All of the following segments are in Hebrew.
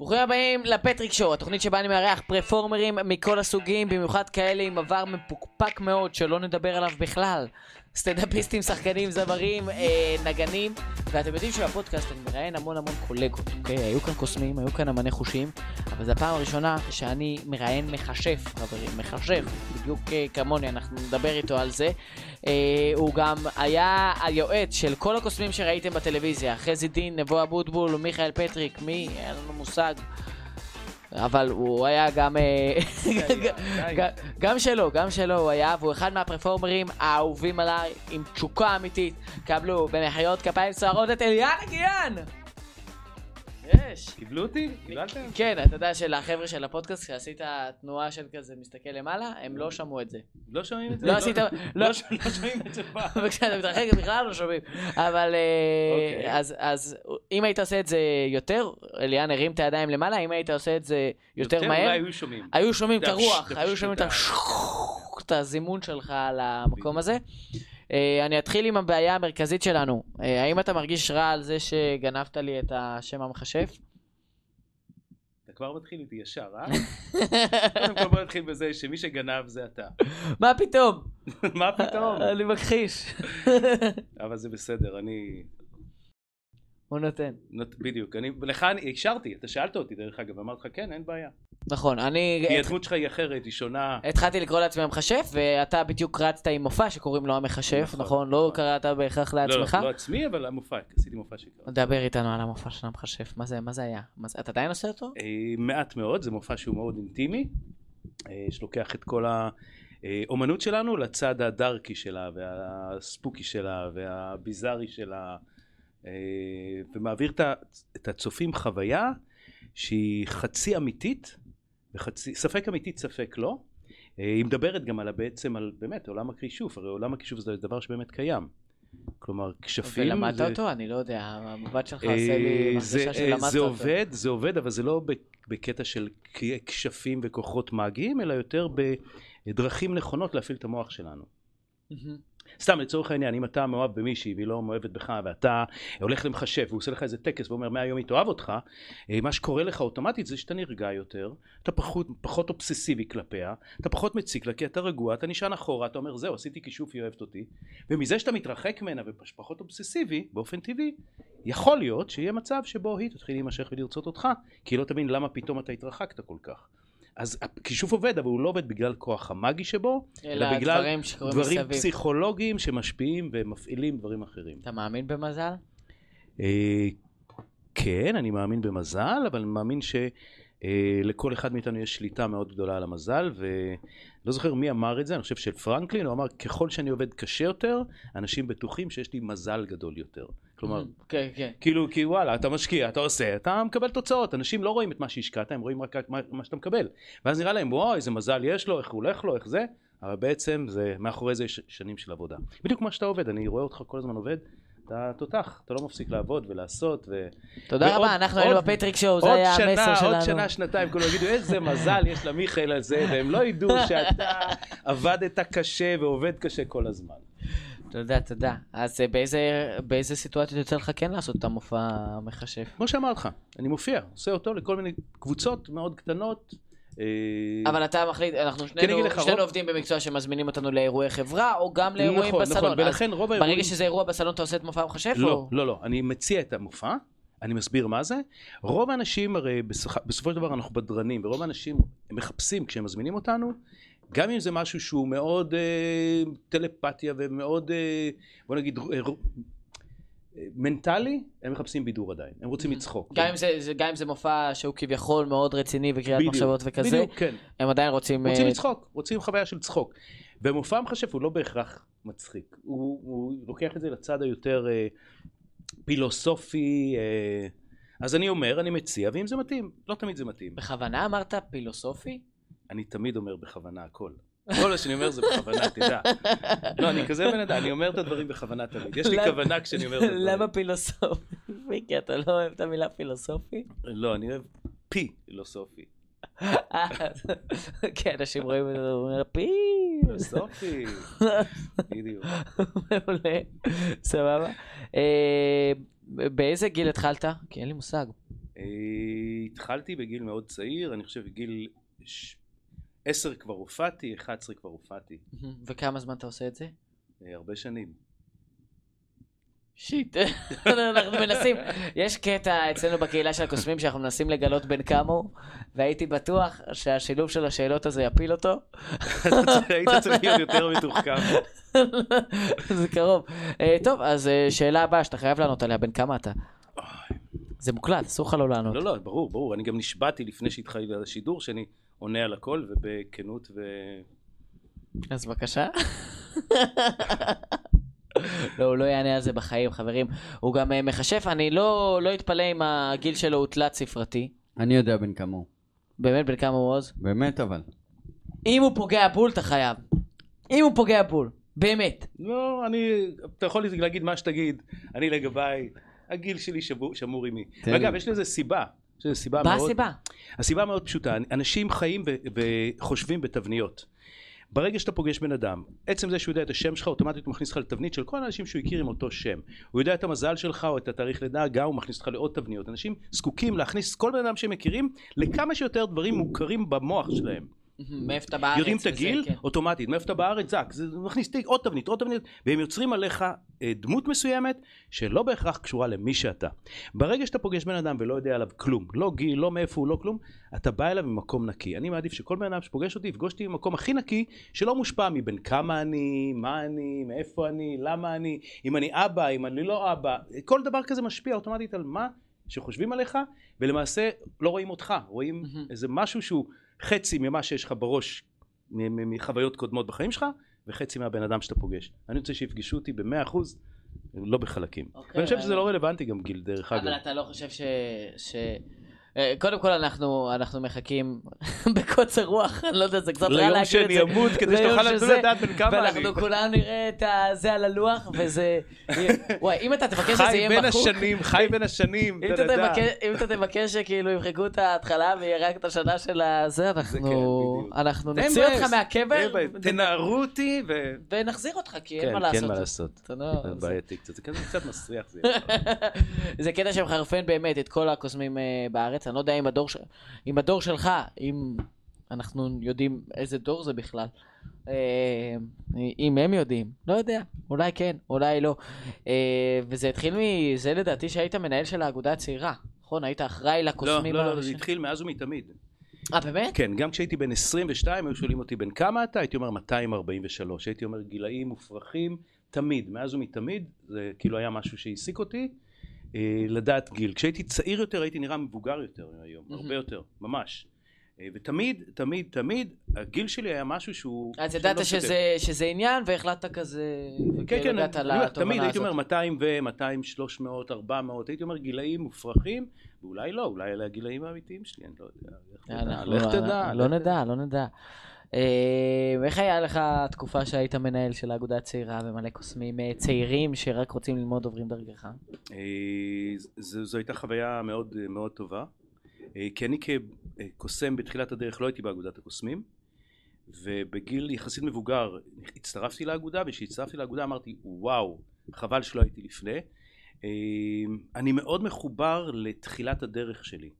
ברוכים הבאים לפטריק שואו, התוכנית שבה אני מארח פרפורמרים מכל הסוגים, במיוחד כאלה עם עבר מפוקפק מאוד, שלא נדבר עליו בכלל. סטנדאפיסטים, שחקנים, זמרים, אה, נגנים, ואתם יודעים שבפודקאסט אני מראיין המון המון קולגות, אוקיי? היו כאן קוסמים, היו כאן אמני חושים, אבל זו הפעם הראשונה שאני מראיין מכשף, חברים, מכשף, בדיוק אה, כמוני, אנחנו נדבר איתו על זה. אה, הוא גם היה היועץ של כל הקוסמים שראיתם בטלוויזיה, חזי דין, נבו אבוטבול, מיכאל פטריק, מי? אין לנו מושג. אבל הוא היה גם, אה, ג- גם שלו, גם שלו הוא היה, והוא אחד מהפרפורמרים האהובים עליי, עם תשוקה אמיתית. קבלו במחיאות כפיים סוערות את אליאן הגיאן! יש. קיבלו אותי? קיבלתם? כן, אתה יודע שלחבר'ה של הפודקאסט, כשעשית תנועה של כזה מסתכל למעלה, הם לא שמעו את זה. לא שומעים את זה? לא עשית, לא לא, לא שומעים את זה פעם. וכשאתה מתרחק בכלל לא שומעים. אבל אה, אוקיי. אז- אם היית עושה את זה יותר, אליאן הרים את הידיים למעלה, אם היית עושה את זה יותר אולי מהר, היו שומעים. היו שומעים את הרוח, היו שומעים את הזימון שלך על המקום הזה. אה, אני אתחיל עם הבעיה המרכזית שלנו. אה, האם אתה מרגיש רע על זה שגנבת לי את השם המכשף? אתה כבר מתחיל איתי ישר, אה? קודם כל בוא נתחיל בזה שמי שגנב זה אתה. מה פתאום? מה פתאום? אני מכחיש. אבל זה בסדר, אני... הוא נותן. נות- בדיוק, אני... לך אני אישרתי, אתה שאלת אותי דרך אגב, אמרתי לך כן, אין בעיה. נכון, אני כי הדמות שלך היא אחרת, היא שונה. התחלתי לקרוא לעצמי המכשף, ואתה בדיוק רצת עם מופע שקוראים לו המכשף, נכון, נכון? לא נכון. קראת בהכרח לא, לעצמך? לא, לא עצמי, אבל המופע, עשיתי מופע שקרה. דבר איתנו על המופע של המכשף, מה זה, מה זה היה? אתה עדיין עושה אותו? אה, מעט מאוד, זה מופע שהוא מאוד אינטימי, אה, שלוקח את כל האומנות שלנו לצד הדארקי שלה והספוקי שלה והביזארי שלה אה, ומעביר את הצופים חוויה שהיא חצי אמיתית וחצי, ספק אמיתית ספק לא אה, היא מדברת גם על בעצם על באמת עולם הכישוף הרי עולם הכישוף זה דבר שבאמת קיים כלומר כשפים ולמדת זה- אותו? אני לא יודע, המבט שלך אה, עושה לי זה, מרגישה אה, שלמדת זה אותו. עובד, זה עובד, אבל זה לא בק- בקטע של כשפים וכוחות מאגיים, אלא יותר בדרכים נכונות להפעיל את המוח שלנו. סתם לצורך העניין, אם אתה מאוהב במישהי והיא לא מאוהבת בך, ואתה הולך למכשף והוא עושה לך איזה טקס ואומר מהיום היא תאהב אותך, אה, מה שקורה לך אוטומטית זה שאתה נרגע יותר, אתה פחות, פחות אובססיבי כלפיה, אתה פחות מציק לה כי אתה רגוע, אתה נשען אחורה, אתה אומר זהו עשיתי כישוף היא אוהבת אותי, ומזה שאתה מתרחק ממנה ופחות אובססיבי, באופן טבעי, יכול להיות שיהיה מצב שבו היא תתחיל להימשך ולרצות אותך, כי היא לא תבין למה פתאום אתה התרחקת כל כך. אז הכישוף עובד, אבל הוא לא עובד בגלל כוח המאגי שבו, אלא בגלל דברים דברים מסביב. פסיכולוגיים שמשפיעים ומפעילים דברים אחרים. אתה מאמין במזל? אה, כן, אני מאמין במזל, אבל אני מאמין שלכל אחד מאיתנו יש שליטה מאוד גדולה על המזל, ולא זוכר מי אמר את זה, אני חושב של פרנקלין, הוא אמר, ככל שאני עובד קשה יותר, אנשים בטוחים שיש לי מזל גדול יותר. כלומר, כן, כן. כאילו, כי וואלה, אתה משקיע, אתה עושה, אתה מקבל תוצאות. אנשים לא רואים את מה שהשקעת, הם רואים רק מה, מה שאתה מקבל. ואז נראה להם, וואו, איזה מזל יש לו, איך הוא הולך לו, איך זה, אבל בעצם זה, מאחורי זה יש שנים של עבודה. בדיוק כמו שאתה עובד, אני רואה אותך כל הזמן עובד, אתה תותח, אתה לא מפסיק לעבוד ולעשות, ו... תודה ועוד- רבה, אנחנו היינו בפטריק שואו, זה היה שנה, המסר שלנו. עוד שנה, שנתיים, כולם יגידו, איזה מזל יש למיכאל הזה, והם לא ידעו שאתה עבדת קשה ועובד קשה כל הזמן. תודה, תודה. אז אה, באיזה, באיזה סיטואציות יוצא לך כן לעשות את המופע המכשף? כמו שאמרתי לך, אני מופיע, עושה אותו לכל מיני קבוצות מאוד קטנות. אה, אבל אתה מחליט, אנחנו אני שנינו, לך, שנינו רוב- עובדים במקצוע שמזמינים אותנו לאירועי חברה, או גם לאירועים נכון, בסלון. נכון, ולכן רוב האירועים... ברגע שזה אירוע בסלון אתה עושה את מופע המכשף? לא, או- לא, לא, אני מציע את המופע, אני מסביר מה זה. רוב האנשים, הרי בסופ- בסופו של דבר אנחנו בדרנים, ורוב האנשים מחפשים כשהם מזמינים אותנו, גם אם זה משהו שהוא מאוד אה, טלפתיה ומאוד, אה, בוא נגיד, אה, אה, מנטלי, הם מחפשים בידור עדיין, הם רוצים לצחוק. גם אם זה, זה, גם אם זה מופע שהוא כביכול מאוד רציני וקריאת מחשבות וכזה, בדיוק, כן. הם עדיין רוצים... רוצים אה, לצחוק, רוצים חוויה של צחוק. ומופע מכשף הוא לא בהכרח מצחיק, הוא, הוא לוקח את זה לצד היותר אה, פילוסופי, אה, אז אני אומר, אני מציע, ואם זה מתאים, לא תמיד זה מתאים. בכוונה אמרת פילוסופי? אני תמיד אומר בכוונה הכל. כל מה שאני אומר זה בכוונה, תדע. לא, אני כזה בן אדם, אני אומר את הדברים בכוונה תמיד. יש לי כוונה כשאני אומר את הדברים. למה פילוסופי? מיקי, אתה לא אוהב את המילה פילוסופי? לא, אני אוהב פי פילוסופי. כן, אנשים רואים את זה, הוא אומר פי. פילוסופי. בדיוק. מעולה, סבבה. אה, באיזה גיל התחלת? כי אין לי מושג. אה, התחלתי בגיל מאוד צעיר, אני חושב בגיל עשר כבר הופעתי, 11 כבר הופעתי. וכמה זמן אתה עושה את זה? אה, הרבה שנים. שיט, אנחנו מנסים, יש קטע אצלנו בקהילה של הקוסמים שאנחנו מנסים לגלות בן כמה הוא, והייתי בטוח שהשילוב של השאלות הזה יפיל אותו. היית צריך להיות יותר מתוחכם. זה קרוב. אה, טוב, אז אה, שאלה הבאה שאתה חייב לענות עליה, בן כמה אתה? זה מוקלט, אסור לך לא לענות. לא, לא, ברור, ברור. אני גם נשבעתי לפני שהתחלתי את השידור שאני עונה על הכל ובכנות ו... אז בבקשה. לא, הוא לא יענה על זה בחיים, חברים. הוא גם אה, מכשף, אני לא לא אתפלא אם הגיל שלו הוא תלת ספרתי. אני יודע בן כמה הוא. באמת, בן כמה הוא עוז? באמת אבל. אם הוא פוגע בול, אתה חייב. אם הוא פוגע בול, באמת. לא, אני... אתה יכול להגיד מה שתגיד. אני לגביי, הגיל שלי שמור עימי. ואגב. יש לזה סיבה. לזה סיבה מה מאוד... הסיבה? הסיבה מאוד פשוטה, אנשים חיים וחושבים בתבניות. ברגע שאתה פוגש בן אדם, עצם זה שהוא יודע את השם שלך, אוטומטית הוא מכניס אותך לתבנית של כל האנשים שהוא הכיר עם אותו שם. הוא יודע את המזל שלך או את התאריך לידה, גם הוא מכניס אותך לעוד תבניות. אנשים זקוקים להכניס כל בן אדם שהם מכירים לכמה שיותר דברים מוכרים במוח שלהם. מאיפה אתה בארץ? יודעים את הגיל, כן. אוטומטית, מאיפה אתה בארץ, זק, זה מכניס תיק, עוד תבנית, עוד תבנית, והם יוצרים עליך אה, דמות מסוימת שלא בהכרח קשורה למי שאתה. ברגע שאתה פוגש בן אדם ולא יודע עליו כלום, לא גיל, לא מאיפה הוא, לא כלום, אתה בא אליו ממקום נקי. אני מעדיף שכל בן אדם שפוגש אותי, יפגוש אותי במקום הכי נקי, שלא מושפע מבין כמה אני, מה אני, מאיפה אני, למה אני, אם אני אבא, אם אני לא אבא, כל דבר כזה משפיע אוטומטית על מה שחושבים עליך, ולמעשה לא רואים אותך, רואים מהמם. איזה משהו שהוא חצי ממה שיש לך בראש מחוויות קודמות בחיים שלך, וחצי מהבן אדם שאתה פוגש. אני רוצה שיפגשו אותי במאה אחוז, לא בחלקים. אוקיי, ואני חושב שזה לא רלוונטי גם גיל, דרך אגב. אבל אתה לא חושב ש... ש... אה, קודם כל אנחנו, אנחנו מחכים בקוצר רוח, אני לא יודע, זה קצת רע ליום להגיד את שאני זה. אמות, כדי ליום שתוכל לדעת בן כמה אני. ואנחנו כולנו נראה את זה על הלוח, וזה... וואי, אם אתה תבקש שזה חי יהיה בין מחוק... השנים, חי בין השנים, אם אתה אתה, יודע. תבקש, אם אתה תבקש שכאילו ימחקו את ההתחלה ויהיה רק את השנה של הזה, אנחנו, בדיוק. אנחנו נוציא אותך מהקבר תנערו אותי ו... ונחזיר אותך, כי אין כן, מה כן, לעשות. מה לעשות. זה זה- בעייתי קצת, זה כזה קצת מסריח. זה. זה קטע שמחרפן באמת את כל הקוסמים אה, בארץ, אני לא יודע אם הדור, ש... אם הדור שלך, אם אנחנו יודעים איזה דור זה בכלל, אה, אם הם יודעים, לא יודע, אולי כן, אולי לא. אה, וזה התחיל מזה לדעתי שהיית מנהל של האגודה הצעירה, נכון? היית אחראי לא, לקוסמים. לא, לא, זה הראשונים. התחיל מאז ומתמיד. אה, באמת? כן, גם כשהייתי בן 22 היו שואלים אותי בן כמה אתה? הייתי אומר 243. הייתי אומר גילאים מופרכים, תמיד, מאז ומתמיד, זה כאילו היה משהו שהעסיק אותי, לדעת גיל. כשהייתי צעיר יותר הייתי נראה מבוגר יותר מהיום, מהמם. הרבה יותר, ממש. אה, ותמיד, תמיד, תמיד, הגיל שלי היה משהו שהוא... אז ידעת לא. שזה, שזה עניין והחלטת כזה, כן, כן, הגעת לתובנה תמיד הייתי. אומר 200 ו... 200, 300, 400, הייתי אומר גילאים מופרכים, ואולי לא, אולי אלה הגילאים האמיתיים שלי, אני לא יודע. לך תדע, אנחנו- לך תדע. לא נדע, לא נדע. אה, איך היה לך התקופה שהיית מנהל של האגודה הצעירה ומלא קוסמים אה, צעירים שרק רוצים ללמוד עוברים דרכך? אה, זו, הייתה חוויה מאוד, מאוד טובה. כי אני כקוסם בתחילת הדרך לא הייתי באגודת הקוסמים, ובגיל יחסית מבוגר הצטרפתי לאגודה, וכשהצטרפתי לאגודה אמרתי, וואו, חבל שלא הייתי לפני. אני מאוד מחובר לתחילת הדרך שלי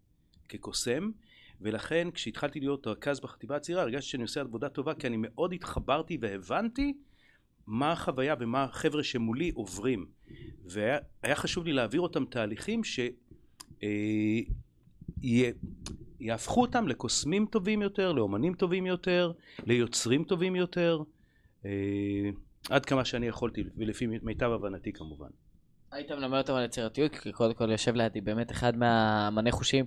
כקוסם, ולכן כשהתחלתי להיות רכז בחטיבה הצעירה הרגשתי שאני עושה עבודה טובה כי אני מאוד התחברתי והבנתי מה החוויה ומה החבר'ה שמולי עוברים והיה היה חשוב לי להעביר אותם תהליכים ש... אה, אותם לקוסמים טובים יותר, לאומנים טובים יותר, ליוצרים טובים יותר, אה, עד כמה שאני יכולתי, ולפי מיטב הבנתי כמובן. היית מלמד אותם על יצירתיות, כי קודם כל יושב לידי באמת אחד מהמנה חושים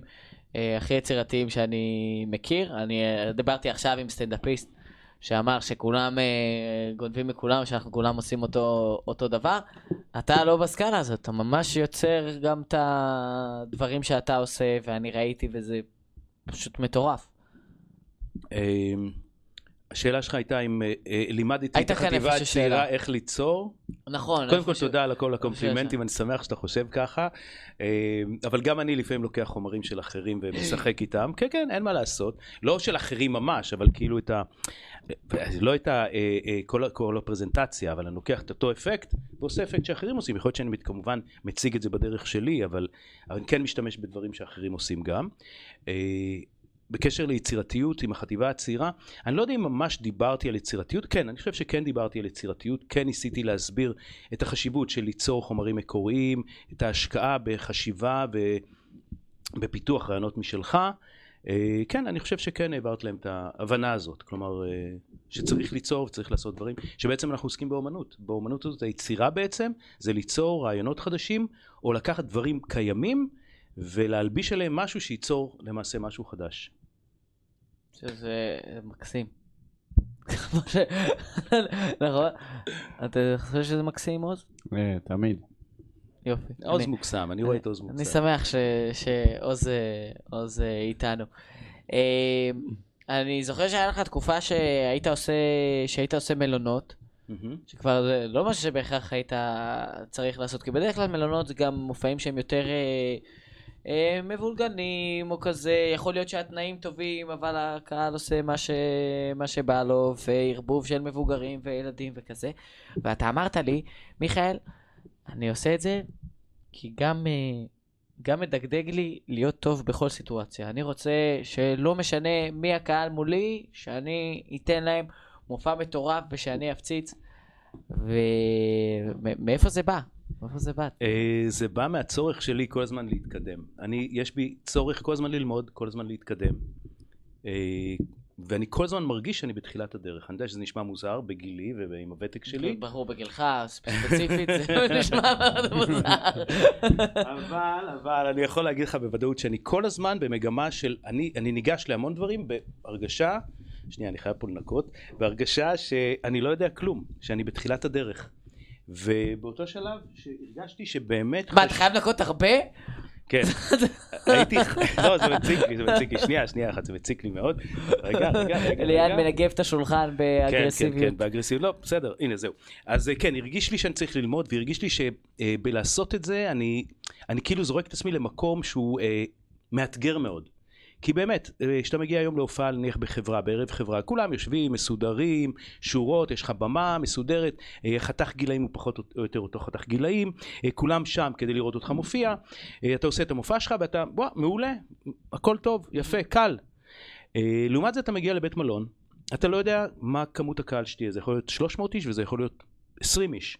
הכי יצירתיים שאני מכיר. אני אה, דיברתי עכשיו עם סטנדאפיסט שאמר שכולם אה, גונבים מכולם, שאנחנו כולם עושים אותו, אותו דבר. אתה לא בסקאלה הזאת, אתה ממש יוצר גם את הדברים שאתה עושה, ואני ראיתי וזה פשוט מטורף. אה, השאלה שלך הייתה אם אה, אה, לימדתי את החטיבה איפשהו הצעירה. איך ליצור. נכון. קודם כל תודה על כל הקומפלימנטים, שם. אני שמח שאתה חושב ככה. אה, אבל גם אני לפעמים לוקח חומרים של אחרים ומשחק איתם. כן, כן, אין מה לעשות. לא של אחרים ממש, אבל כאילו את ה... לא את ה... אה, אה, כל הפרזנטציה, אבל אני לוקח את אותו אפקט ועושה אפקט שאחרים עושים. יכול להיות שאני כמובן מציג את זה בדרך שלי, אבל אני כן משתמש בדברים שאחרים עושים גם. בקשר ליצירתיות עם החטיבה הצעירה, אני לא יודע אם ממש דיברתי על יצירתיות, כן, אני חושב שכן דיברתי על יצירתיות, כן ניסיתי להסביר את החשיבות של ליצור חומרים מקוריים, את ההשקעה בחשיבה ובפיתוח רעיונות משלך. אה, כן, אני חושב שכן העברת להם את ההבנה הזאת, כלומר אה, שצריך ליצור וצריך לעשות דברים, שבעצם אנחנו עוסקים באומנות. באומנות הזאת היצירה בעצם זה ליצור רעיונות חדשים, או לקחת דברים קיימים ולהלביש עליהם משהו שייצור למעשה משהו חדש. שזה מקסים. נכון? אתה חושב שזה מקסים עוז? אה, תמיד. יופי. עוז אני- מוקסם, אני רואה את עוז אני מוקסם. שמח ש- שעוז אה, אה, איתנו. אני זוכר שהיה לך תקופה שהיית עושה, שהיית עושה מלונות, מהמם. שכבר זה לא משהו שבהכרח היית צריך לעשות, כי בדרך כלל מלונות זה גם מופעים שהם יותר מבולגנים או כזה, יכול להיות שהתנאים טובים, אבל הקהל עושה מה, ש... מה שבא לו, וערבוב של מבוגרים וילדים וכזה. ואתה אמרת לי, מיכאל, אני עושה את זה כי גם, אה, גם מדגדג לי להיות טוב בכל סיטואציה. אני רוצה שלא משנה מי הקהל מולי, שאני אתן להם מופע מטורף ושאני אפציץ. ומאיפה זה בא? מאיפה זה בא? אה, זה בא מהצורך שלי כל הזמן להתקדם. אני, יש בי צורך כל הזמן ללמוד, כל הזמן להתקדם. אה, ואני כל הזמן מרגיש שאני בתחילת הדרך. אני יודע שזה נשמע מוזר בגילי ועם הוותק שלי, ברור בגילך, ספציפית, זה נשמע מאוד מוזר. אבל, אבל אני יכול להגיד לך בוודאות שאני כל הזמן במגמה של, אני, אני ניגש להמון דברים בהרגשה, שנייה אני חייב פה לנקות, בהרגשה שאני לא יודע כלום, שאני בתחילת הדרך. ובאותו שלב שהרגשתי שבאמת... מה, אתה חייב לנקות הרבה? כן, הייתי, לא זה מציק לי, זה מציק לי, שנייה, שנייה אחת, זה מציק לי מאוד. רגע, רגע, רגע. רגע. מנגב את השולחן כן, כן, באגרסיביות. כן, באגרסיביות, לא, בסדר, הנה זהו. אז אה, כן, הרגיש לי שאני צריך ללמוד, והרגיש לי שבלעשות את זה, אני, אני כאילו זורק את עצמי למקום שהוא אה, מאתגר מאוד. כי באמת, אה, כשאתה מגיע היום להופעה נניח בחברה, בערב חברה, כולם יושבים, מסודרים, שורות, יש לך במה מסודרת, אה, חתך גילאים הוא פחות או יותר אותו חתך גילאים, אה, כולם שם כדי לראות אותך מופיע, אתה עושה את המופע שלך ואתה, וואו, מעולה, הכל טוב, יפה, קל. לעומת זה אתה מגיע לבית מלון, אתה לא יודע מה כמות הקהל שתהיה, זה יכול להיות 300 איש וזה יכול להיות 20 איש.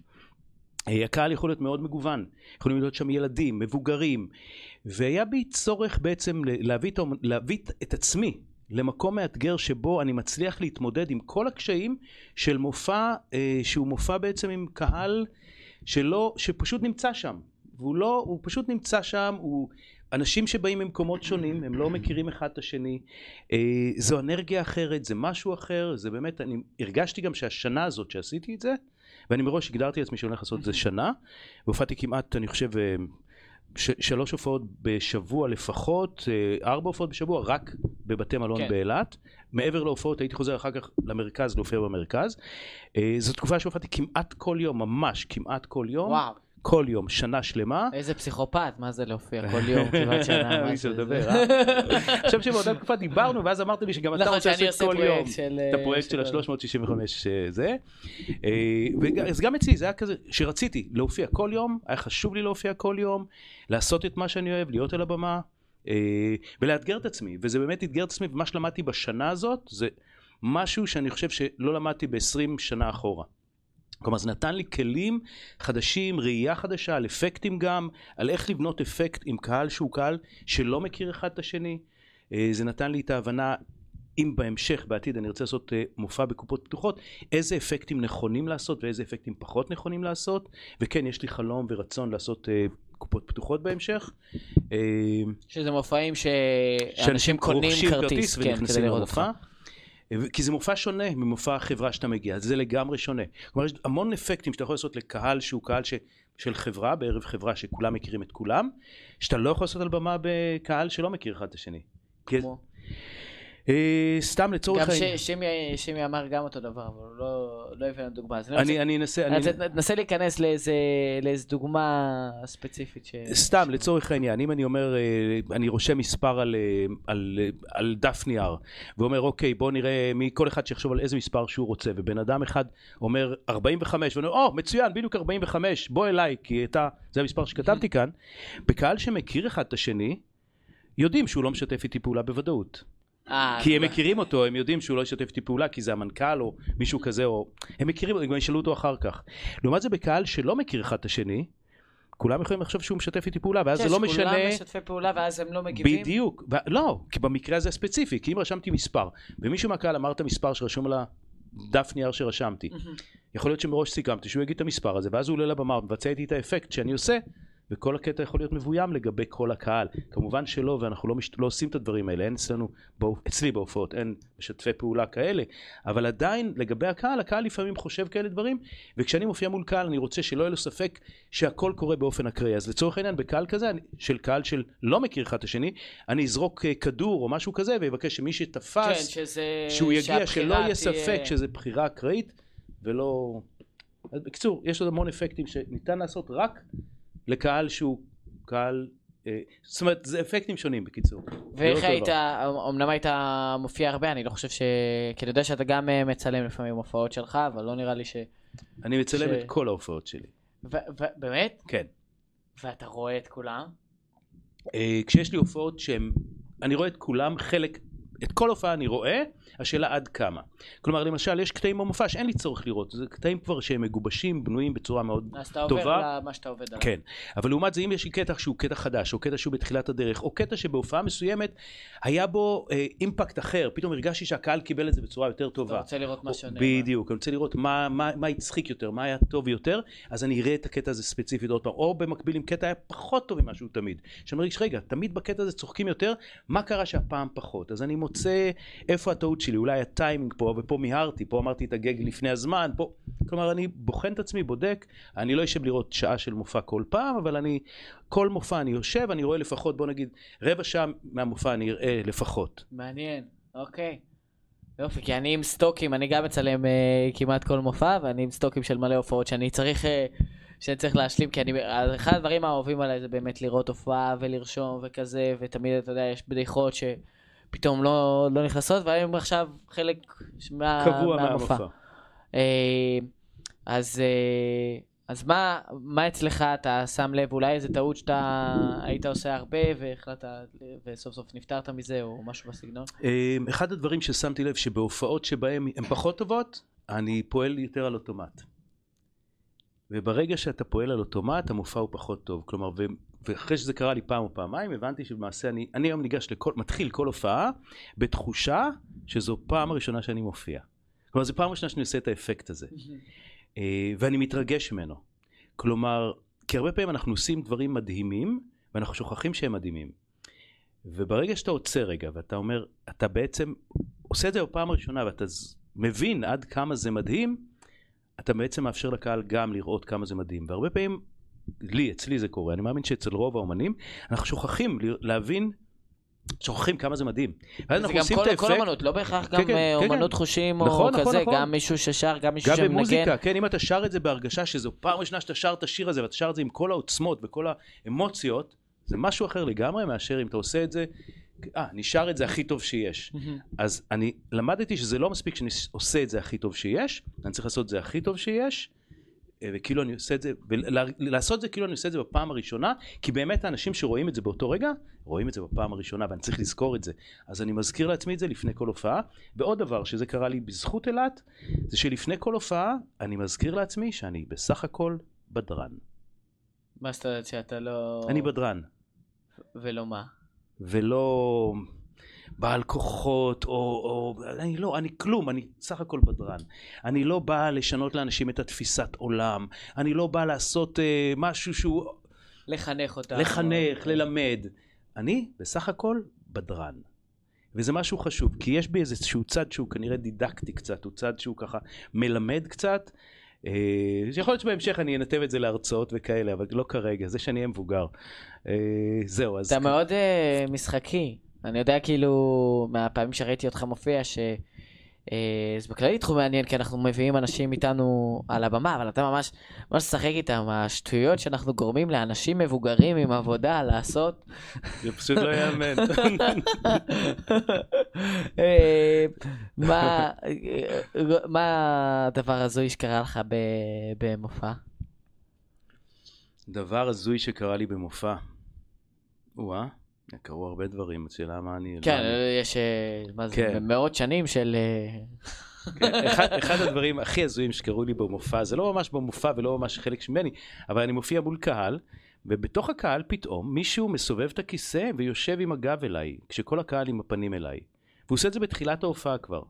אה, הקהל יכול להיות מאוד מגוון, יכולים להיות שם ילדים, מבוגרים, והיה בי צורך בעצם להביא את, להביא את עצמי למקום מאתגר שבו אני מצליח להתמודד עם כל הקשיים של מופע אה, שהוא מופע בעצם עם קהל שלא, שפשוט נמצא שם, והוא לא, הוא פשוט נמצא שם, הוא אנשים שבאים ממקומות שונים, הם לא מכירים אחד את השני, אה, זו אנרגיה אחרת, זה משהו אחר, זה באמת, אני הרגשתי גם שהשנה הזאת שעשיתי את זה, ואני מראש הגדרתי לעצמי שאני הולך לעשות את זה שנה, והופעתי כמעט, אני חושב, אה, ש- שלוש הופעות בשבוע לפחות, אה, ארבע הופעות בשבוע, רק בבתי מלון כן. באילת. מעבר להופעות הייתי חוזר אחר כך למרכז, להופיע במרכז. אה, זו תקופה שהופעתי כמעט כל יום, ממש כמעט כל יום. וואו, כל יום, שנה שלמה. איזה פסיכופת, מה זה להופיע כל יום, כמעט שנה, מה זה? זה- אה? חושב שבאותה תקופה דיברנו, ואז אמרת לי שגם אתה נכון, רוצה לעשות כל יום. את הפרויקט של ה-365 זה. אה, וג- אז גם אצלי זה היה כזה, שרציתי להופיע כל יום, היה חשוב לי להופיע כל יום, לעשות את מה שאני אוהב, להיות על הבמה, אה, ולאתגר את עצמי. וזה באמת אתגר את עצמי, ומה שלמדתי בשנה הזאת, זה משהו שאני חושב שלא למדתי ב-20 שנה אחורה. כלומר זה נתן לי כלים חדשים, ראייה חדשה, על אפקטים גם, על איך לבנות אפקט עם קהל שהוא קהל שלא מכיר אחד את השני. אה, זה נתן לי את ההבנה, אם בהמשך, בעתיד, אני רוצה לעשות אה, מופע בקופות פתוחות, איזה אפקטים נכונים לעשות ואיזה אפקטים פחות נכונים לעשות. וכן, יש לי חלום ורצון לעשות אה, קופות פתוחות בהמשך. שזה מופעים שאנשים קונים רוכשים כרטיס, כן, כדי ונכנסים לראות אותך. כי זה מופע שונה ממופע החברה שאתה מגיע, זה לגמרי שונה. כלומר, יש המון אפקטים שאתה יכול לעשות לקהל שהוא קהל ש... של חברה, בערב חברה שכולם מכירים את כולם, שאתה לא יכול לעשות על במה בקהל שלא מכיר אחד את השני. כמו- סתם לצורך גם העניין. ש- שימי- שימי אמר גם אותו דבר, אבל הוא לא לא הביא לנו דוגמה. אז אני אני אני אנסה, אני ננסה להיכנס לאיזה לאיזה דוגמה ספציפית. ש- סתם לצורך העניין, אם אני אומר, אה, אני רושם מספר על, אה, על, אה, על דף נייר, ואומר אוקיי בוא נראה מי כל אחד שיחשוב על איזה מספר שהוא רוצה, ובן אדם אחד אומר 45, ואני אומר או מצוין בדיוק 45 בוא אליי כי אתה, זה המספר שכתבתי כאן, בקהל שמכיר אחד את השני, יודעים שהוא לא משתף איתי פעולה בוודאות. אה, כי הם מכירים אותו, הם יודעים שהוא לא ישתף איתי פעולה כי זה המנכ"ל או מישהו כזה, או... הם מכירים, הם גם ישאלו אותו אחר כך. לעומת זה בקהל שלא מכיר אחד את השני, כולם יכולים לחשוב שהוא משתף איתי פעולה, ואז כן, זה לא משנה... שכולם משתפי פעולה ואז הם לא מגיבים. בדיוק, ו... לא, כי במקרה הזה הספציפי, כי אם רשמתי מספר, ומישהו מהקהל אמר את המספר שרשום על הדף נייר שרשמתי. יכול להיות שמראש סיכמתי שהוא יגיד את המספר הזה, ואז הוא עולה לבמה ומבצע איתי את האפקט שאני עושה, וכל הקטע יכול להיות מבוים לגבי כל הקהל. כמובן שלא, ואנחנו לא, מש... לא עושים את הדברים האלה, אין אצלנו, בא... אצלי בהופעות, אין משתפי פעולה כאלה, אבל עדיין לגבי הקהל, הקהל לפעמים חושב כאלה דברים, וכשאני מופיע מול קהל אני רוצה שלא יהיה לו ספק שהכל קורה באופן אקראי. אז לצורך העניין בקהל כזה, של קהל של לא מכיר אחד את השני, אני אזרוק אה, כדור או משהו כזה, ויבקש שמי כן, שתפס, שזה... שהוא יגיע, שלא יהיה תהיה- ספק שזה בחירה אקראית, ולא... בקיצור, יש עוד המון אפקטים שניתן לעשות רק לקהל שהוא קהל... אה, זאת אומרת, זה אפקטים שונים בקיצור. זה ואיך היית. אמנם היית מופיע הרבה, אני לא חושב ש... כי אני יודע שאתה גם אה, מצלם לפעמים הופעות שלך, אבל לא נראה לי ש... אני מצלם ש- את כל ההופעות שלי. ו- ו- באמת? כן. ואתה רואה את כולם? אה, כשיש לי הופעות שהן... אני רואה את כולם, חלק... את כל הופעה אני רואה, השאלה עד כמה. כלומר, למשל, יש קטעים במופע שאין לי צורך לראות. זה קטעים כבר שהם מגובשים, בנויים בצורה מאוד אז אתה עובר טובה. למה שאתה עובד עליו. כן, אבל לעומת זה אם יש לי קטע שהוא קטע חדש, או קטע שהוא בתחילת הדרך, או קטע שבהופעה מסוימת היה בו אה, אימפקט אחר, פתאום הרגשתי שהקהל קיבל את זה בצורה יותר אתה טובה. רוצה לראות מה שונה. בדיוק, אני רוצה לראות מה, מה, מה הצחיק יותר, מה היה טוב יותר, אז אני אראה את הקטע הזה ספציפית עוד פעם, או במקביל אם קטע היה פחות טוב ממה שהוא תמיד. שאני מרגיש, רגע, תמיד בקטע הזה צוחקים יותר, מה קרה שהפעם פחות? אז אני מוצא איפה הטעות שלי, אולי הטיימינג פה, ופה מיהרתי, פה אמרתי את הגג לפני הזמן, פה... כלומר, אני בוחן את עצמי, בודק, אני לא אשב לראות שעה של מופע כל פעם, אבל אני, כל מופע אני יושב, אני רואה לפחות, בוא נגיד, רבע שעה מהמופע אני אראה לפחות. מעניין, אוקיי. יופי, כי אני עם סטוקים, אני גם מצלם אה, כמעט כל מופע, ואני עם סטוקים של מלא הופעות שאני צריך, אה, שאני צריך להשלים, כי אני, אחד הדברים האהובים עליי זה באמת לראות הופעה ולרשום וכזה, ותמיד, אתה יודע, יש בדיחות שפתאום לא, לא נכנסות, והיום עכשיו חלק מה, קבוע מהמופע. מהמופע. אה, אז, אה, אז מה, מה אצלך אתה שם לב, אולי איזה טעות שאתה היית עושה הרבה והחלטת, וסוף סוף נפטרת מזה, או משהו בסגנון? אמ, אחד הדברים ששמתי לב שבהופעות שבהן הן פחות טובות, אני פועל יותר על אוטומט. וברגע שאתה פועל על אוטומט, המופע הוא פחות טוב. כלומר. ואחרי שזה קרה לי פעם או פעמיים, הבנתי שלמעשה אני, אני היום ניגש לכל, מתחיל כל הופעה בתחושה שזו פעם הראשונה שאני מופיע. כלומר, זו פעם ראשונה שאני עושה את האפקט הזה. אה, ואני מתרגש ממנו. כלומר, כי הרבה פעמים אנחנו עושים דברים מדהימים, ואנחנו שוכחים שהם מדהימים. וברגע שאתה עוצר רגע, ואתה אומר, אתה בעצם עושה את זה בפעם הראשונה, ואתה מבין עד כמה זה מדהים, אתה בעצם מאפשר לקהל גם לראות כמה זה מדהים. והרבה פעמים, לי, אצלי זה קורה, אני מאמין שאצל רוב האומנים, אנחנו שוכחים להבין, שוכחים כמה זה מדהים. ואז אנחנו גם עושים כל, את כל האפקט, אומנות, לא בהכרח כן, גם כן, אה, כן, אומנות כן. חושים או נכון, נכון, כזה, נכון. גם מישהו ששר, גם מישהו גם שמנגן. במוזיקה, כן, אם אתה שר את זה בהרגשה שזו פעם ראשונה שאתה שר את השיר הזה ואתה שר את זה עם כל העוצמות וכל האמוציות, זה משהו אחר לגמרי מאשר אם אתה עושה את זה, אה, שר את זה הכי טוב שיש. אז אני למדתי שזה לא מספיק שאני עושה את זה הכי טוב שיש, אני צריך לעשות את זה הכי טוב שיש, וכאילו אני עושה את זה, ולעשות זה כאילו אני עושה את זה בפעם הראשונה, כי באמת האנשים שרואים את זה באותו רגע, רואים את זה בפעם הראשונה, ואני צריך לזכור את זה. אז אני מזכיר לעצמי את זה לפני כל הופעה. ועוד דבר, שזה קרה לי בזכות אילת, זה שלפני כל הופעה, אני מזכיר לעצמי שאני בסך הכל בדרן. מה זאת אומרת שאתה לא... אני בדרן. ולא מה? ולא בעל כוחות, או, או... אני לא, אני כלום, אני סך הכל בדרן. אני לא בא לשנות לאנשים את התפיסת עולם. אני לא בא לעשות אה, משהו שהוא... לחנך אותם. לחנך, או- ללמד. אני בסך הכל בדרן. וזה משהו חשוב, כי יש בי איזשהו צד שהוא כנראה דידקטי קצת, הוא צד שהוא ככה מלמד קצת. אה, שיכול להיות שבהמשך אני אנתב את זה להרצאות וכאלה, אבל לא כרגע, זה שאני אהיה מבוגר. אה, זהו, אז... אתה מאוד אה, משחקי. אני יודע כאילו, מהפעמים שראיתי אותך מופיע, ש... אה, זה בכללי תחום מעניין, כי אנחנו מביאים אנשים איתנו על הבמה, אבל אתה ממש, ממש משחק איתם, השטויות שאנחנו גורמים לאנשים מבוגרים עם עבודה לעשות. זה פשוט לא ייאמן. אה, מה הדבר הזוי שקרה לך במופע? דבר הזוי שקרה לי במופע. או-אה, קרו הרבה דברים, השאלה מה אני... כן, אני- יש אה, מה זה, כן. מאות שנים של... אה, כן, אחד, אחד הדברים הכי הזויים שקרו לי במופע, זה לא ממש במופע ולא ממש חלק ממני, אבל אני מופיע מול קהל, ובתוך הקהל פתאום מישהו מסובב את הכיסא ויושב עם הגב אליי, כשכל הקהל עם הפנים אליי. והוא עושה את זה בתחילת ההופעה כבר.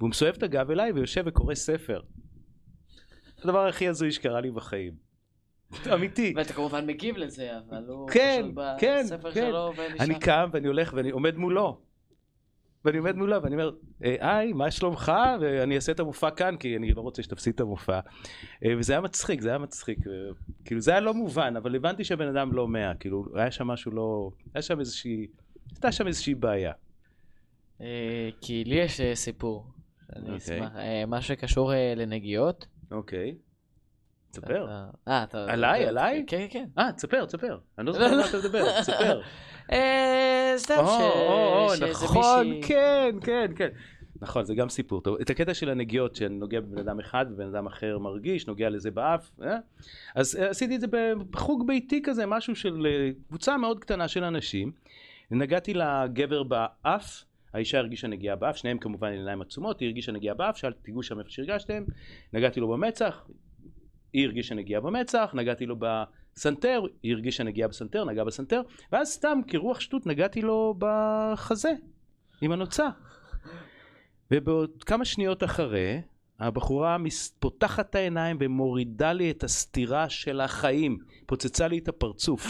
והוא מסובב את הגב אליי ויושב וקורא ספר. הדבר הכי הזוי שקרה לי בחיים. אמיתי. ואתה כמובן מגיב לזה, אבל הוא כן, פשוט כן, בספר כן. שלו ונשאר. אני קם ואני הולך ואני עומד מולו. ואני עומד מולו ואני אומר, "אה, היי, מה שלומך? ואני אעשה את המופע כאן, כי אני לא רוצה שתפסיד את המופע. אה, וזה היה מצחיק, זה היה מצחיק. אה, כאילו, זה היה לא מובן, אבל הבנתי שהבן אדם לא מאה. כאילו, היה שם משהו לא... היה שם איזושהי... הייתה שם איזושהי בעיה. אה, כי לי יש סיפור. אני אוקיי. אשמח. משהו שקשור לנגיעות. אוקיי. תספר. אתה- אה, אתה... עליי? עליי? כן, כן. אה, תספר, תספר. אני לא זוכר על מה אתה מדבר, תספר. אה, סתם ש... או, נכון, כן, כן, כן. נכון, זה גם סיפור טוב. את הקטע של הנגיעות, שאני נוגע בבן אדם אחד ובן אדם אחר מרגיש, נוגע לזה באף, אה? אז אה, עשיתי את זה בחוג ביתי כזה, משהו של אה, קבוצה מאוד קטנה של אנשים. נגעתי לגבר באף, האישה הרגישה נגיעה באף, שניהם כמובן עיניים עצומות, היא הרגישה נגיעה באף, שאלתי תיגעו שם איפה שהרגשתם, נגעתי לו במצח, היא הרגישה נגיעה במצח, נגעתי לו בסנטר, היא הרגישה נגיעה בסנטר, נגע בסנטר, ואז סתם כרוח שטות נגעתי לו בחזה, עם הנוצה. ובעוד כמה שניות אחרי, הבחורה פותחת את העיניים ומורידה לי את הסטירה של החיים, פוצצה לי את הפרצוף.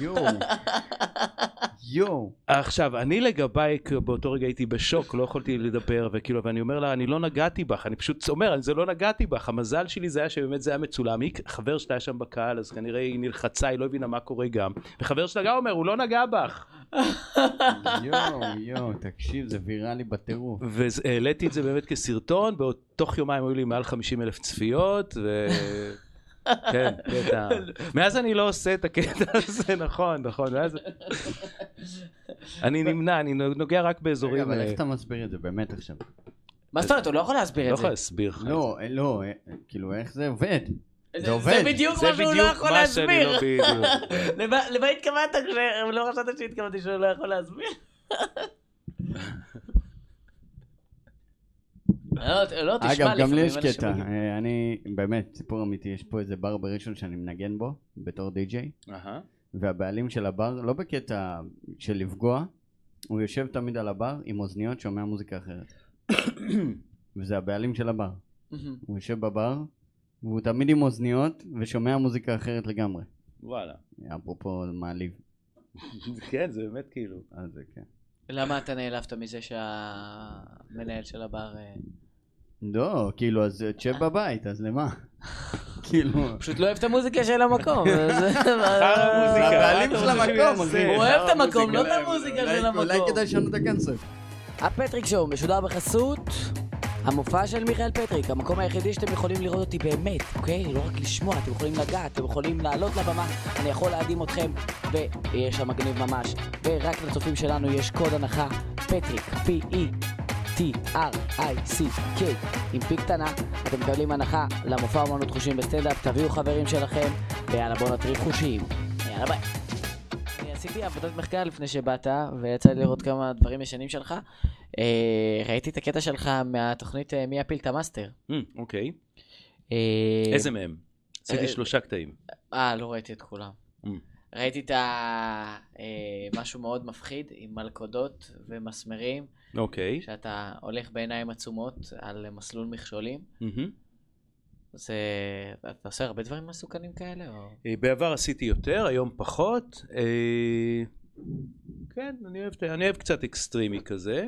יואו. יואו. עכשיו, אני לגביי, באותו רגע הייתי בשוק, לא יכולתי לדבר, וכאילו, ואני אומר לה, אני לא נגעתי בך, אני פשוט אומר, אני זה לא נגעתי בך, המזל שלי זה היה שבאמת זה היה מצולם, היא, חבר שלה היה שם בקהל, אז כנראה היא נלחצה, היא לא הבינה מה קורה גם, וחבר שלה גם אומר, הוא לא נגע בך. יואו, יואו, תקשיב, זה ויראלי בטירוף. והעליתי את זה באמת כסרטון, בתוך יומיים היו לי מעל 50 אלף צפיות, ו... כן, קטע. מאז אני לא עושה את הקטע הזה, נכון, נכון, מאז... אני נמנע, אני נוגע רק רגע, באזורים... אבל אה, איך אתה מסביר את זה באמת עכשיו? מה זאת אומרת? הוא לא יכול להסביר לא את זה. יכול להסביר לך את זה. לא, אה, לא, אה, כאילו, איך זה עובד? זה- עובד. זה בדיוק מה שהוא לא בדיוק יכול מה שאני להסביר. לא למה התכוונת כשלא חשבת שהתכוונתי שהוא לא יכול להסביר? לא, לא, תשמע, אגב, גם לי יש קטע. אה, אני, באמת, סיפור אמיתי, יש פה איזה בר בראשון שאני מנגן בו, בתור די-ג'יי, אהה. והבעלים של הבר, לא בקטע של לפגוע, הוא יושב תמיד על הבר עם אוזניות, שומע מוזיקה אחרת. וזה הבעלים של הבר. הוא יושב בבר, והוא תמיד עם אוזניות, ושומע מוזיקה אחרת לגמרי. וואלה. אפרופו מעליב. כן, זה באמת כאילו. אז זה כן. למה אתה נעלבת מזה שהמנהל של הבר... אה, לא, כאילו, אז תשב בבית, אז למה? כאילו... פשוט לא אוהב את המוזיקה של המקום. זה- המוזיקה. הבעלים של המקום. הוא אוהב את שר המקום, לא את המוזיקה. של המקום. אולי כדאי לשנות את הקונספט. הפטריק שואו משודר בחסות המופע של מיכאל פטריק, המקום היחידי שאתם יכולים לראות אותי באמת, אוקיי? לא רק לשמוע, אתם יכולים לגעת, אתם יכולים לעלות לבמה, אני יכול להדהים אתכם, ויש שם מגניב ממש. ורק לצופים שלנו יש קוד הנחה, פטריק, P-E-T-R-I-C-K, עם P קטנה, אתם מקבלים הנחה למופע אמנות חושים בסטנדאפ, תביאו חברים שלכם, ויאללה בואו נטריף חושים. יאללה ביי. אני עשיתי עבודת מחקר לפני שבאת, ויצא לי לראות כמה דברים ישנים שלך. אה, ראיתי את הקטע שלך מהתוכנית אה, מי יפיל את המאסטר. אמ, אוקיי. אה, איזה מהם? עשיתי שלושה קטעים. אה, לא ראיתי את כולם. ראיתי את ה... אה, משהו מאוד מפחיד, עם מלכודות ומסמרים, אוקיי. שאתה הולך בעיניים עצומות על מסלול מכשולים. מהמם. זה... אתה עושה הרבה דברים מסוכנים כאלה? או... אה, בעבר עשיתי יותר, היום פחות. אה, כן, אני אוהב, אני אוהב קצת אקסטרימי כזה.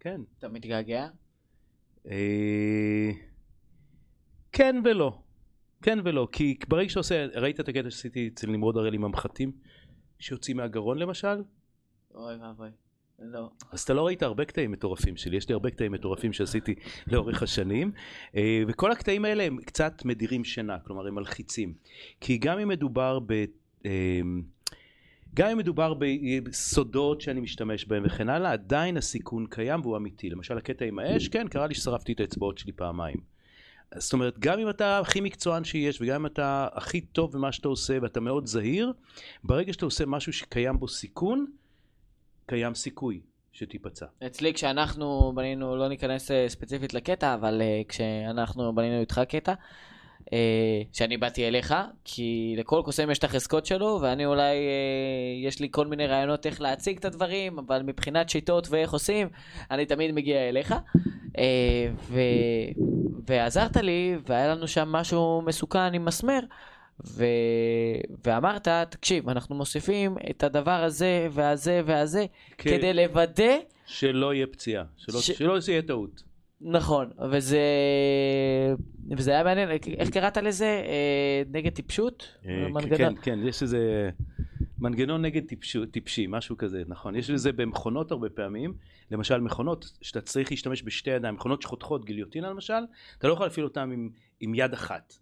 כן. אתה מתגעגע? אה, כן ולא. כן ולא, כי ברגע שעושה, ראית את הקטע שעשיתי אצל נמרוד הראל עם המחטים, שיוצאים מהגרון למשל? אוי ואבוי. לא. אז אתה לא ראית הרבה קטעים מטורפים שלי, יש לי הרבה קטעים מטורפים שעשיתי לאורך השנים, אה, וכל הקטעים האלה הם קצת מדירים שינה, כלומר הם מלחיצים. כי גם אם מדובר ב... אה, גם אם מדובר בסודות שאני משתמש בהם וכן הלאה, עדיין הסיכון קיים והוא אמיתי. למשל הקטע עם האש, כן, קרה לי ששרפתי את האצבעות שלי פעמיים. זאת אומרת, גם אם אתה הכי מקצוען שיש, וגם אם אתה הכי טוב במה שאתה עושה ואתה מאוד זהיר, ברגע שאתה עושה משהו שקיים בו סיכון, קיים סיכוי שתיפצע. אצלי כשאנחנו בנינו, לא ניכנס אה, ספציפית לקטע, אבל אה, כשאנחנו בנינו איתך קטע, אה, שאני באתי אליך, כי לכל קוסם יש את החזקות שלו, ואני אולי, יש לי כל מיני רעיונות איך להציג את הדברים, אבל מבחינת שיטות ואיך עושים, אני תמיד מגיע אליך. ו... ועזרת לי, והיה לנו שם משהו מסוכן עם מסמר. ו... ואמרת, תקשיב, אנחנו מוסיפים את הדבר הזה והזה והזה, כ... כדי לוודא... שלא יהיה פציעה, שלא, ש... שלא יהיה טעות. נכון, וזה... וזה היה מעניין, איך קראת לזה? אה, נגד טיפשות? אה, כן, כן, יש איזה מנגנון נגד טיפשו, טיפשי, משהו כזה, נכון. יש לזה במכונות הרבה פעמים, למשל מכונות שאתה צריך להשתמש בשתי ידיים, מכונות שחותכות, גיליוטינה למשל, אתה לא יכול להפעיל אותן עם, עם יד אחת.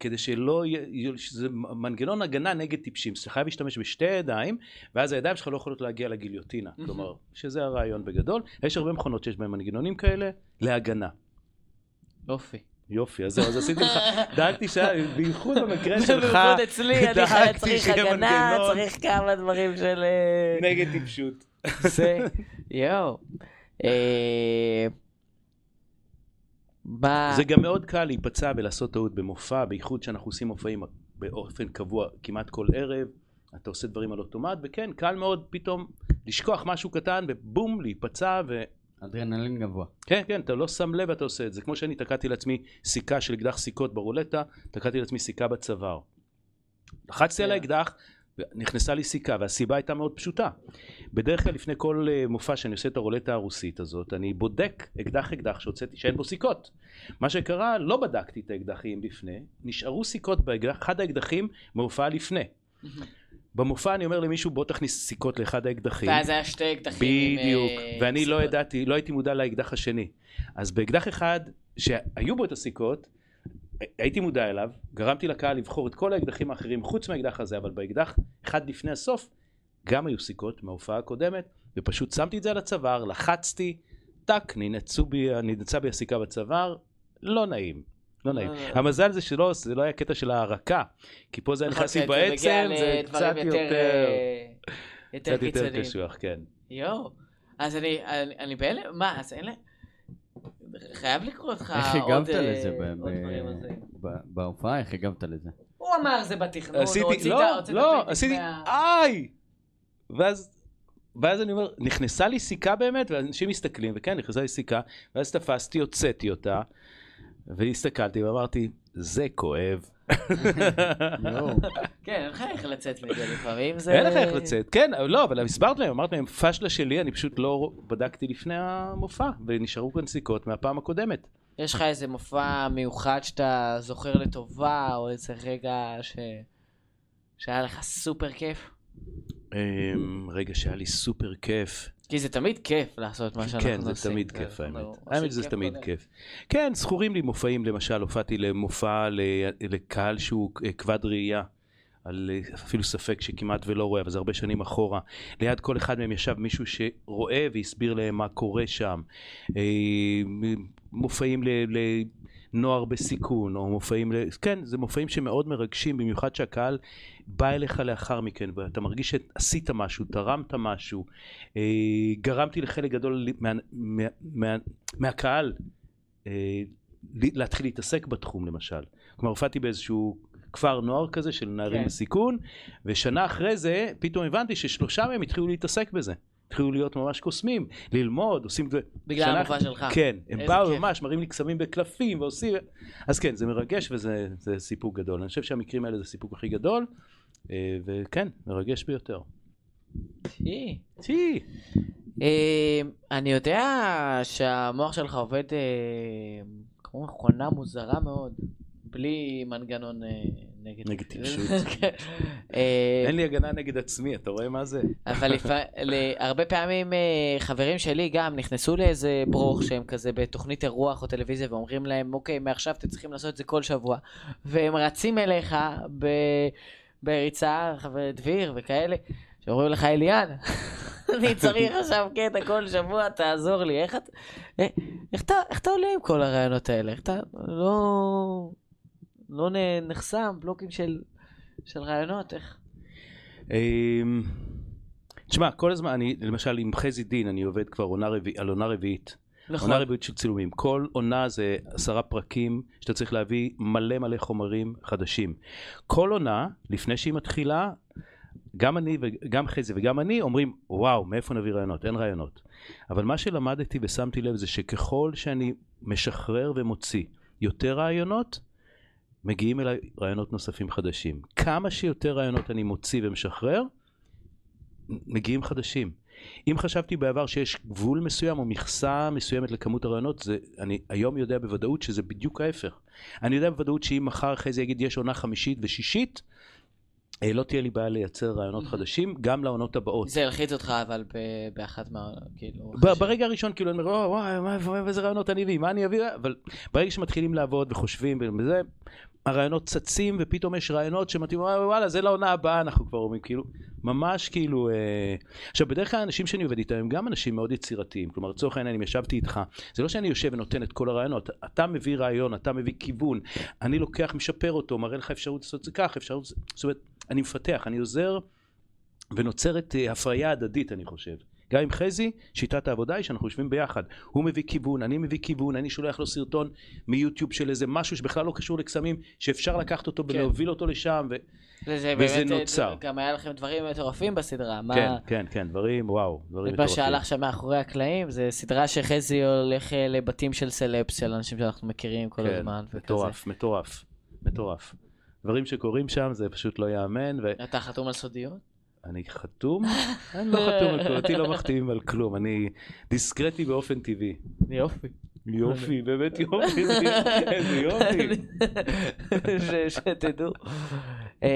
כדי שלא יהיה, שזה מנגנון הגנה נגד טיפשים, אתה חייב להשתמש בשתי ידיים, ואז הידיים שלך לא יכולות להגיע לגיליוטינה, כלומר, שזה הרעיון בגדול. יש הרבה מכונות שיש בהן מנגנונים כאלה להגנה. יופי. יופי, אז זהו, אז עשיתי לך, דאגתי שהיה, בייחוד במקרה שלך, בייחוד אצלי, אני צריך הגנה, צריך כמה דברים של... אה, נגד טיפשות. זה, יואו. אה. זה גם מאוד קל להיפצע ולעשות טעות במופע, בייחוד שאנחנו עושים מופעים באופן קבוע כמעט כל ערב, אתה עושה דברים על אוטומט, וכן, קל מאוד פתאום לשכוח משהו קטן ובום, להיפצע ו... אדרנלין גבוה. כן, כן, אתה לא שם לב ואתה עושה את זה. כמו שאני תקעתי לעצמי סיכה של אקדח סיכות ברולטה, תקעתי לעצמי סיכה בצוואר. לחצתי על האקדח, נכנסה לי סיכה, והסיבה הייתה מאוד פשוטה. בדרך כלל לפני כל אה, מופע שאני עושה את הרולטה הרוסית הזאת, אני בודק אקדח אקדח שהוצאתי, שאין בו סיכות. מה שקרה, לא בדקתי את האקדחים לפני, נשארו סיכות באחד האקדחים מהופעה לפני. במופע אני אומר למישהו בוא תכניס סיכות לאחד האקדחים. ואז היה שתי אקדחים בדיוק, עם, uh, ואני לא סיכות. לא ידעתי, לא הייתי מודע לאקדח השני. אז באקדח אחד שהיו בו את הסיכות, הייתי מודע אליו, גרמתי לקהל לבחור את כל האקדחים האחרים חוץ מהאקדח הזה, אבל באקדח אחד לפני הסוף גם היו סיכות מההופעה הקודמת, ופשוט שמתי את זה על הצוואר, לחצתי, טאק, ננעצה בי הסיכה בצוואר, לא נעים. לא נעים. אה. המזל זה שלא, זה לא היה קטע של ההרקה, כי פה זה היה נכנס לי בעצם, זה קצת יותר... קצת יותר קשוח, כן. יואו, אז אני בהלם, מה, אז אין להם... חייב לקרוא אותך איך הגבת לזה בהופעה? איך הגבת לזה? הוא אמר זה בתכנון, עשיתי, לא, לא, עשיתי, איי! ואז, ואז אני אומר, נכנסה לי סיכה באמת, ואנשים מסתכלים, וכן, נכנסה לי סיכה, ואז תפסתי, הוצאתי אותה, והסתכלתי ואמרתי, זה כואב. כן, אין לך איך לצאת מזה לפעמים, זה... אין לך איך לצאת, כן, לא, אבל הסברת להם, אמרת להם, פשלה שלי, אני פשוט לא בדקתי לפני המופע, ונשארו כאן סיכות מהפעם הקודמת. יש לך איזה מופע מיוחד שאתה זוכר לטובה, או איזה רגע ש... שהיה לך סופר כיף? אמ, רגע שהיה לי סופר כיף. כי זה תמיד כיף לעשות מה שאנחנו עושים. כן, זה תמיד כיף האמת. האמת שזה תמיד כיף. כן, זכורים לי מופעים, למשל, הופעתי למופע לקהל שהוא אה, כבד ראייה. על אה, אפילו ספק שכמעט ולא רואה, אבל זה הרבה שנים אחורה. ליד כל אחד מהם ישב מישהו שרואה והסביר להם מה קורה שם. אה, מופעים לנוער בסיכון, או מופעים. כן, זה מופעים שמאוד מרגשים, במיוחד שהקהל בא אליך לאחר מכן, ואתה מרגיש שעשית משהו, תרמת משהו, אה, גרמתי לחלק גדול מה, מה, מה, מהקהל אה, להתחיל להתעסק בתחום למשל. כלומר, הופעתי באיזשהו כפר נוער כזה של נערים כן. בסיכון, ושנה אחרי זה פתאום הבנתי ששלושה מהם התחילו להתעסק בזה. התחילו להיות ממש קוסמים, ללמוד, עושים... בגלל שנה... המופע שלך. כן, הם באו כיף. ממש, מראים לי קסמים בקלפים ועושים... אז כן, זה מרגש וזה סיפוק גדול. אני חושב שהמקרים האלה זה סיפוק הכי גדול, אה, וכן, מרגש ביותר. טי. טי. אה, אני יודע שהמוח שלך עובד אה, כמו מכונה מוזרה מאוד. בלי מנגנון אה, נגד... נגד טיפשות. אה, אין לי הגנה נגד עצמי, אתה רואה מה זה? אבל הרבה פעמים אה, חברים שלי גם נכנסו לאיזה ברוך שהם כזה בתוכנית אירוח או טלוויזיה ואומרים להם, אוקיי, מעכשיו אתם צריכים לעשות את זה כל שבוע. והם רצים אליך בריצה, חבר דביר וכאלה, שאומרים לך, אליאן, אני צריך עכשיו קטע כל שבוע, תעזור לי. איך, אתה, איך אתה עולה עם כל הרעיונות האלה? איך אתה לא, לא נחסם, בלוקים של, של רעיונות? איך? אמ, תשמע, כל הזמן, אני, למשל עם חזי דין, אני עובד כבר עונה רביעית, על עונה רביעית. נכון. עונה רביעית של צילומים. כל עונה זה עשרה פרקים שאתה צריך להביא מלא מלא חומרים חדשים. כל עונה, לפני שהיא מתחילה, גם אני וגם חזי וגם אני אומרים, וואו, מאיפה נביא רעיונות? אין רעיונות. אבל מה שלמדתי ושמתי לב זה שככל שאני משחרר ומוציא יותר רעיונות, מגיעים אליי רעיונות נוספים חדשים. כמה שיותר רעיונות אני מוציא ומשחרר, מגיעים חדשים. אם חשבתי בעבר שיש גבול מסוים או מכסה מסוימת לכמות הרעיונות, זה, אני היום יודע בוודאות שזה בדיוק ההפך. אני יודע בוודאות שאם מחר אחרי זה יגיד יש עונה חמישית ושישית, אה, לא תהיה לי בעיה לייצר רעיונות חדשים, גם לעונות הבאות. זה הלחיץ אותך אבל באחת מה... כאילו... ברגע הראשון כאילו אני אומר "וואו, וואי מה- וואי, איזה רעיונות אני אביא מה אני אביא אבל ברגע שמתחילים לעבוד וחושבים וזה הרעיונות צצים ופתאום יש רעיונות שמתאים "וואי, וואלה זה לעונה הבאה אנחנו כבר אומרים כאילו ממש כאילו אה... עכשיו בדרך כלל האנשים שאני עובד איתם הם גם אנשים מאוד יצירתיים כלומר לצורך העניין אם ישבתי איתך זה לא שאני יושב ונותן את כל הרעיונות אתה מביא רעיון אתה מביא כיוון אני לוקח משפר אותו מראה לך אפשרות לעשות את זה כך אפשרות זאת אומרת אני מפתח אני עוזר ונוצרת אה, הפריה הדדית אני חושב גם עם חזי, שיטת העבודה היא שאנחנו יושבים ביחד. הוא מביא כיוון, אני מביא כיוון, אני שולח לו סרטון מיוטיוב של איזה משהו שבכלל לא קשור לקסמים, שאפשר לקחת אותו כן. ולהוביל אותו לשם. ו... וזה וזה באמת, אה, נוצר. גם היה לכם דברים מטורפים בסדרה. מה... כן, כן, כן, דברים, וואו, דברים את מה מטורפים. שהלך שם מאחורי הקלעים, זה סדרה שחזי הולך אה, לבתים של סלפס, של אנשים שאנחנו מכירים כל כן, הזמן. וכזה. מטורף, מטורף, מטורף. דברים שקורים שם זה פשוט לא ייאמן, אתה חתום על סודיות? ואני חתום, אני לא חתום על כלום, אותי לא מחתימים על כלום, אני דיסקרטי באופן טבעי. יופי. יופי, באמת יופי, איזה יופי. ש- שתדעו. אה,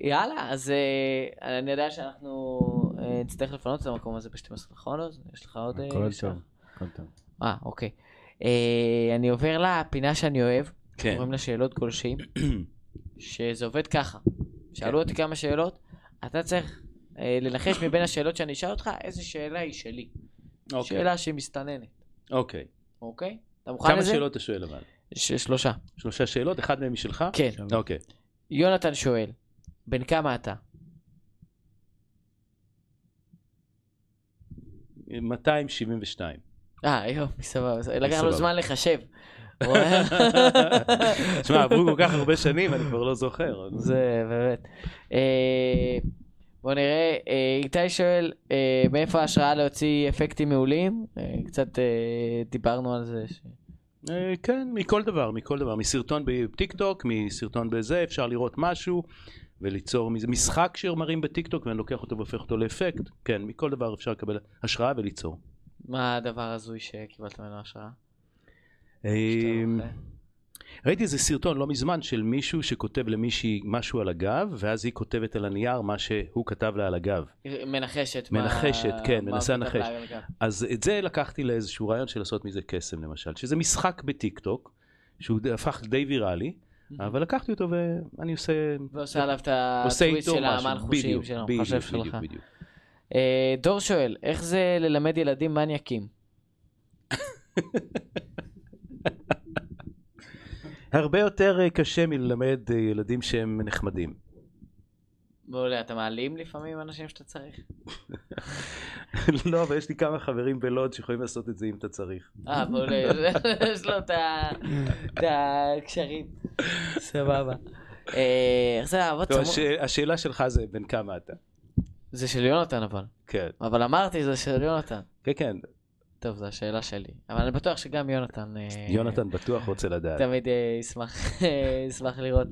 יאללה, אז אה, אני יודע שאנחנו אה, נצטרך לפנות את המקום הזה ב-12 נכון? יש לך עוד... הכל? טוב, הכל טוב. אה, אוקיי. אני עובר לפינה שאני אוהב, כן. קוראים לה שאלות גולשים, שזה עובד ככה. שאלו אותי כמה שאלות, אתה צריך אה, לנחש מבין השאלות שאני אשאל אותך, איזה שאלה היא שלי. אוקיי, שאלה שהיא מסתננת, אוקיי. אוקיי? אתה מוכן כמה לזה? שאלות אתה שואל אבל? ש- שלושה. שלושה שאלות, אחד מהם משלך? כן. אוקיי. יונתן שואל, בן כמה אתה? 272. אה, יופי, סבבה. לקח לו סבבה. זמן לחשב. תשמע, עברו כל כך הרבה שנים, אני כבר לא זוכר. זה באמת. אה, בוא נראה, אה, איתי שואל, אה, מאיפה ההשראה להוציא אפקטים מעולים? קצת דיברנו על זה. ש- כן, מכל דבר, מכל דבר. מסרטון בטיק טוק, מסרטון בזה, אפשר לראות משהו וליצור מזה משחק שמראים בטיק טוק ואני לוקח אותו והופך אותו לאפקט. כן, מכל דבר אפשר לקבל השראה וליצור. מה הדבר הזוי שקיבלת ממנו השראה? אה, ראיתי איזה סרטון לא מזמן של מישהו שכותב למישהי משהו על הגב, ואז היא כותבת על הנייר מה שהוא כתב לה על הגב. מנחשת. מה- מנחשת, כן, מה מנסה לנחש. אז את זה לקחתי לאיזשהו רעיון של לעשות מזה קסם למשל, שזה משחק בטיק טוק, שהוא הפך די ויראלי, אבל לקחתי אותו ואני עושה... ועושה עליו את הטוויסט של האמן חושים בדיוק, של בדיוק, המחשב בדיוק, שלך. אה, דור שואל, איך זה ללמד ילדים מניאקים? הרבה יותר אה, קשה מללמד אה, ילדים שהם נחמדים. מעולה, אתה מעלים לפעמים אנשים שאתה צריך? לא, אבל יש לי כמה חברים בלוד שיכולים לעשות את זה אם אתה צריך. אה, מעולה, יש לו את הקשרים. סבבה. איך זה לעבוד צמוד? הש- השאלה שלך זה בן כמה אתה. זה של יונתן אבל. כן, אבל אמרתי, זה של יונתן. כן, כן, טוב, זו השאלה שלי. אבל אני בטוח שגם יונתן... אה, יונתן בטוח רוצה לדעת. תמיד אה, ישמח, ישמח לראות.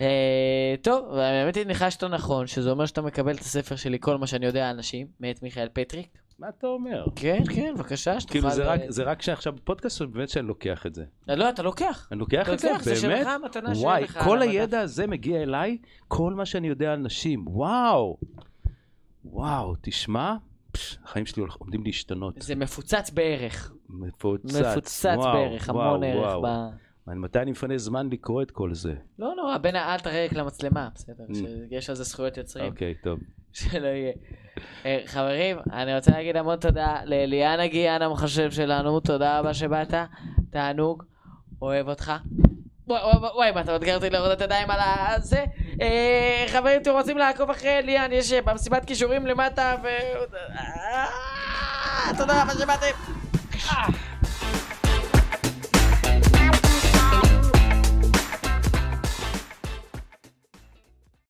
אה, טוב, והאמת היא ניחשת נכון, שזה אומר שאתה מקבל את הספר שלי, כל מה שאני יודע על אנשים, מאת מיכאל פטריק. מה אתה אומר? כן, כן, בבקשה, שתוכל... כאילו זה רק, אה, זה רק שעכשיו בפודקאסט, באמת שאני לוקח את זה. לא, אתה לוקח. אני לוקח את זה, לוקח, זה באמת? שלך, מתנה שאין וואי, כל. הידע הזה מגיע אליי, כל מה שאני יודע על נשים, וואו. וואו, תשמע, פש, החיים שלי עומדים להשתנות. זה מפוצץ בערך. מפוצץ. מפוצץ וואו, בערך, המון וואו, ערך. וואו. ב... אני- מתי אני מפנה זמן לקרוא את כל זה? לא נורא, בין אל תרק למצלמה, בסדר, Mm. שיש על זה זכויות יוצרים, אוקיי, טוב. שלא יהיה. אה, חברים, אני רוצה להגיד המון תודה לאליאן הגיאן המחשב שלנו, תודה רבה שבאת, תענוג, אוהב אותך. וואי, מה אתה מאתגר אותי להוריד את הידיים על הזה? אה, חברים, אתם רוצים לעקוב אחרי אליאן, יש אה, במסיבת כישורים למטה, ו... אה, תודה רבה שבאתם.